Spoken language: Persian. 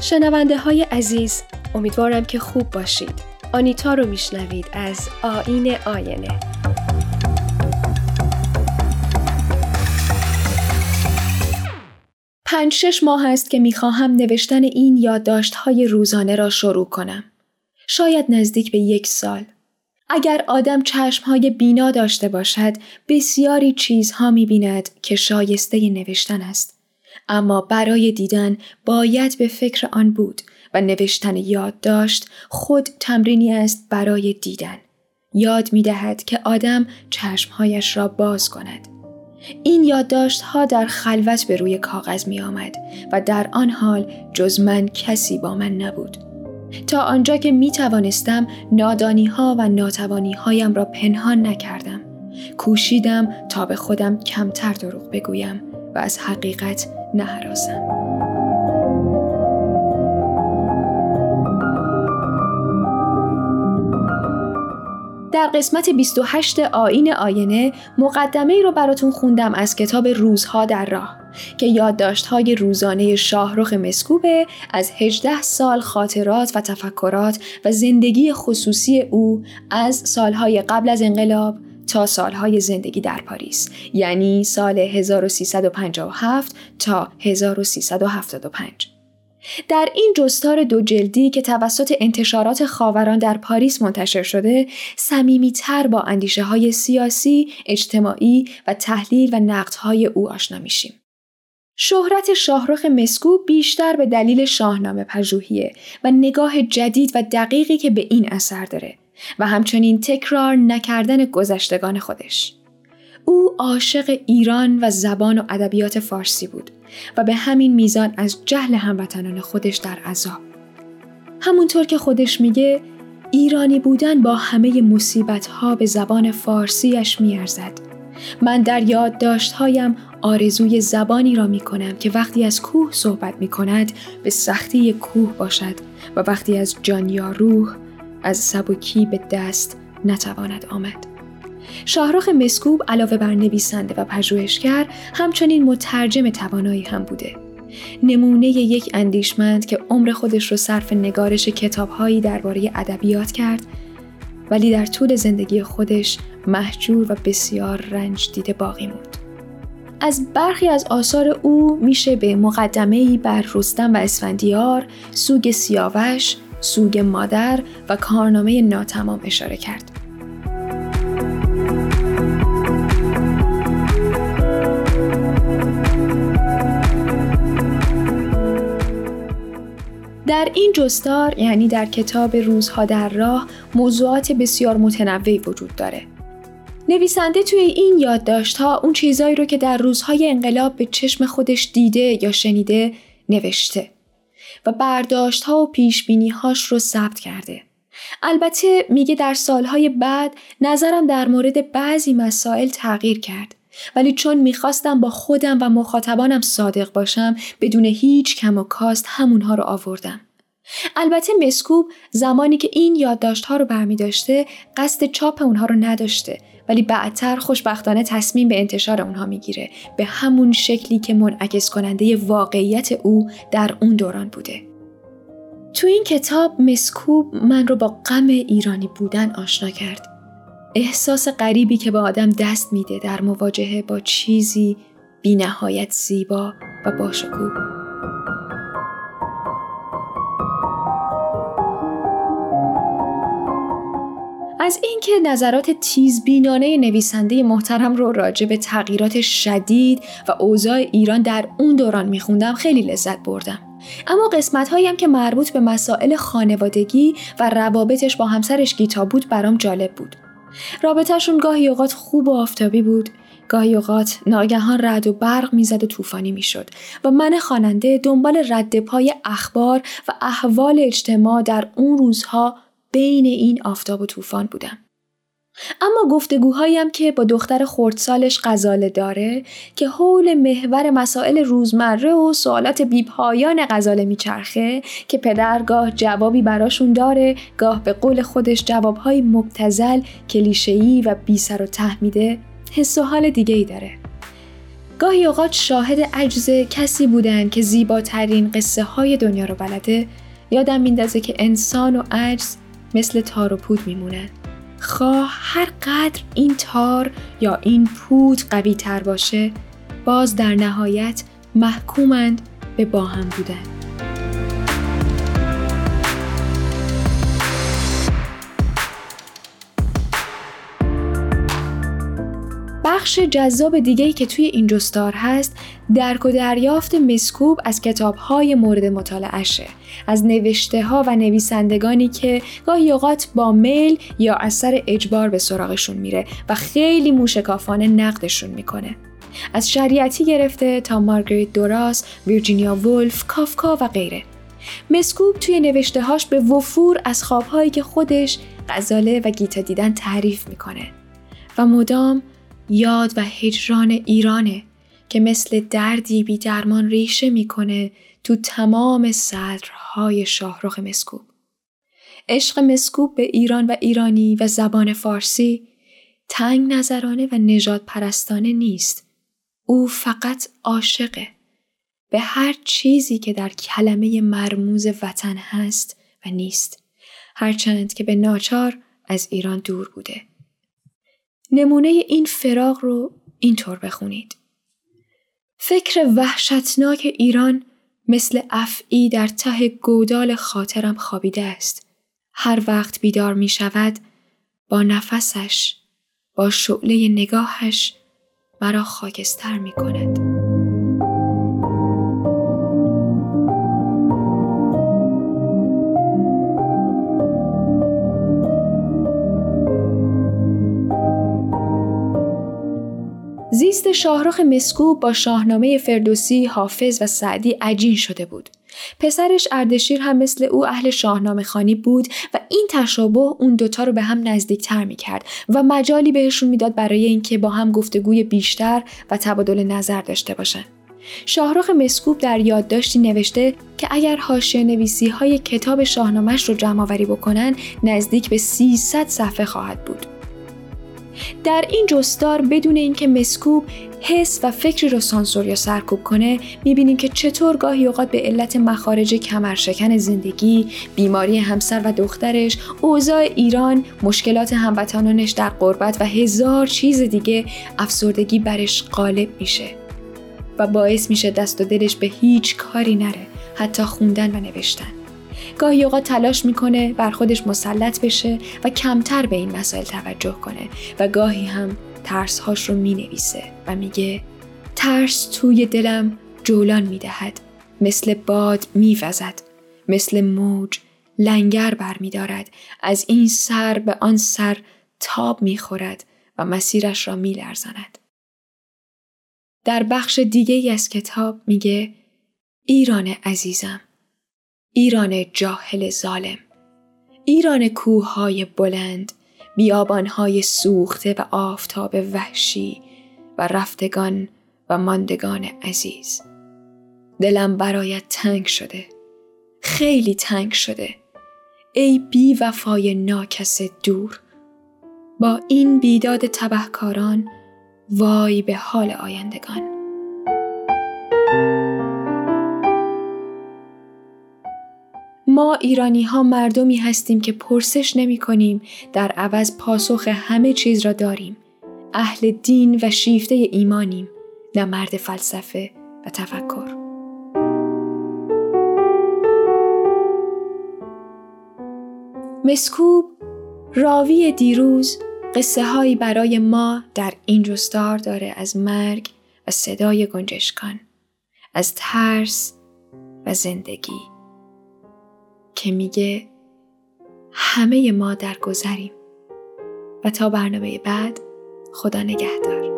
شنونده های عزیز امیدوارم که خوب باشید آنیتا رو میشنوید از آین آینه پنج شش ماه است که می‌خواهم نوشتن این یادداشت های روزانه را شروع کنم. شاید نزدیک به یک سال. اگر آدم چشم های بینا داشته باشد بسیاری چیزها می بیند که شایسته نوشتن است. اما برای دیدن باید به فکر آن بود و نوشتن یادداشت خود تمرینی است برای دیدن. یاد می دهد که آدم چشمهایش را باز کند. این یادداشت ها در خلوت به روی کاغذ می آمد و در آن حال جز من کسی با من نبود. تا آنجا که می توانستم نادانی ها و ناتوانی هایم را پنهان نکردم. کوشیدم تا به خودم کمتر دروغ بگویم و از حقیقت نهراسم. در قسمت 28 آین آینه مقدمه ای رو براتون خوندم از کتاب روزها در راه که یادداشت های روزانه شاهرخ مسکوبه از 18 سال خاطرات و تفکرات و زندگی خصوصی او از سالهای قبل از انقلاب تا سالهای زندگی در پاریس یعنی سال 1357 تا 1375 در این جستار دو جلدی که توسط انتشارات خاوران در پاریس منتشر شده تر با اندیشه های سیاسی، اجتماعی و تحلیل و نقدهای او آشنا میشیم. شهرت شاهرخ مسکو بیشتر به دلیل شاهنامه پژوهیه و نگاه جدید و دقیقی که به این اثر داره و همچنین تکرار نکردن گذشتگان خودش. او عاشق ایران و زبان و ادبیات فارسی بود و به همین میزان از جهل هموطنان خودش در عذاب. همونطور که خودش میگه ایرانی بودن با همه مصیبت ها به زبان فارسیش میارزد. من در هایم آرزوی زبانی را می کنم که وقتی از کوه صحبت می کند به سختی کوه باشد و وقتی از جان یا روح از سبکی به دست نتواند آمد. شاهرخ مسکوب علاوه بر نویسنده و پژوهشگر همچنین مترجم توانایی هم بوده. نمونه یک اندیشمند که عمر خودش رو صرف نگارش کتابهایی درباره ادبیات کرد ولی در طول زندگی خودش محجور و بسیار رنج دیده باقی موند. از برخی از آثار او میشه به مقدمه‌ای بر رستم و اسفندیار، سوگ سیاوش، سوگ مادر و کارنامه ناتمام اشاره کرد. در این جستار یعنی در کتاب روزها در راه موضوعات بسیار متنوعی وجود داره. نویسنده توی این یادداشت ها اون چیزایی رو که در روزهای انقلاب به چشم خودش دیده یا شنیده نوشته و برداشت ها و پیش بینی هاش رو ثبت کرده. البته میگه در سالهای بعد نظرم در مورد بعضی مسائل تغییر کرد ولی چون می‌خواستم با خودم و مخاطبانم صادق باشم بدون هیچ کم و کاست همونها رو آوردم. البته مسکوب زمانی که این یادداشت ها رو برمی داشته قصد چاپ اونها رو نداشته ولی بعدتر خوشبختانه تصمیم به انتشار اونها می‌گیره به همون شکلی که منعکس کننده واقعیت او در اون دوران بوده. تو این کتاب مسکوب من رو با غم ایرانی بودن آشنا کرد. احساس غریبی که با آدم دست میده در مواجهه با چیزی بی نهایت زیبا و باشکوه. از اینکه نظرات تیزبینانه نویسنده محترم رو راجع به تغییرات شدید و اوضاع ایران در اون دوران میخوندم خیلی لذت بردم. اما قسمت هایم که مربوط به مسائل خانوادگی و روابطش با همسرش گیتا بود برام جالب بود. رابطهشون گاهی اوقات خوب و آفتابی بود گاهی اوقات ناگهان رد و برق می‌زد و طوفانی می‌شد و من خواننده دنبال رد پای اخبار و احوال اجتماع در اون روزها بین این آفتاب و طوفان بودم. اما گفتگوهایم که با دختر خردسالش غزاله داره که حول محور مسائل روزمره و سوالات بیپایان غزاله میچرخه که پدر گاه جوابی براشون داره گاه به قول خودش جوابهای مبتزل کلیشه‌ای و بی سر و ته میده حس و حال دیگه ای داره گاهی اوقات شاهد عجز کسی بودن که زیباترین قصه های دنیا رو بلده یادم میندازه که انسان و عجز مثل تار و پود میمونن خواه هر قدر این تار یا این پود قوی تر باشه باز در نهایت محکومند به با هم بودن. بخش جذاب دیگه که توی این جستار هست درک و دریافت مسکوب از کتابهای مورد مطالعهشه. از نوشته ها و نویسندگانی که گاهی اوقات با میل یا اثر اجبار به سراغشون میره و خیلی موشکافانه نقدشون می‌کنه. از شریعتی گرفته تا مارگریت دوراس، ویرجینیا وولف، کافکا و غیره. مسکوب توی نوشته هاش به وفور از خوابهایی که خودش غزاله و گیتا دیدن تعریف می‌کنه. و مدام یاد و هجران ایرانه که مثل دردی بی درمان ریشه می‌کنه تو تمام صدرهای شاهرخ مسکوب. عشق مسکوب به ایران و ایرانی و زبان فارسی تنگ نظرانه و نجات پرستانه نیست. او فقط عاشقه. به هر چیزی که در کلمه مرموز وطن هست و نیست. هرچند که به ناچار از ایران دور بوده. نمونه این فراغ رو اینطور بخونید. فکر وحشتناک ایران مثل افعی در ته گودال خاطرم خوابیده است. هر وقت بیدار می شود با نفسش با شعله نگاهش مرا خاکستر می کند. زیست شاهرخ مسکوب با شاهنامه فردوسی، حافظ و سعدی عجین شده بود. پسرش اردشیر هم مثل او اهل شاهنامه خانی بود و این تشابه اون دوتا رو به هم نزدیکتر می کرد و مجالی بهشون می‌داد برای اینکه با هم گفتگوی بیشتر و تبادل نظر داشته باشن. شاهرخ مسکوب در یادداشتی نوشته که اگر حاشیه نویسی های کتاب شاهنامهش رو جمع بکنن نزدیک به 300 صفحه خواهد بود. در این جستار بدون اینکه مسکوب حس و فکری رو سانسور یا سرکوب کنه می‌بینیم که چطور گاهی اوقات به علت مخارج کمرشکن زندگی بیماری همسر و دخترش اوضاع ایران مشکلات هموطنانش در قربت و هزار چیز دیگه افسردگی برش غالب میشه و باعث میشه دست و دلش به هیچ کاری نره حتی خوندن و نوشتن. گاهی اوقات تلاش می‌کنه بر خودش مسلط بشه و کمتر به این مسائل توجه کنه و گاهی هم ترسهاش رو می‌نویسه و میگه ترس توی دلم جولان می‌دهد مثل باد میوزد مثل موج لنگر برمیدارد از این سر به آن سر تاب می‌خورد و مسیرش را میلرزاند. در بخش دیگه ای از کتاب میگه ایران عزیزم ایران جاهل ظالم ایران کوههای بلند بیابانهای سوخته و آفتاب وحشی و رفتگان و ماندگان عزیز. دلم برایت تنگ شده خیلی تنگ شده. ای بی وفای ناکس دور با این بیداد تبهکاران وای به حال آیندگان. ما ایرانی ها مردمی هستیم که پرسش نمی کنیم در عوض پاسخ همه چیز را داریم. اهل دین و شیفته ایمانیم نه مرد فلسفه و تفکر. مسکوب راوی دیروز قصه هایی برای ما در این جستار داره از مرگ و صدای گنجشکان از ترس و زندگی که میگه همه ما در گذریم. و تا برنامه بعد خدا نگهدار.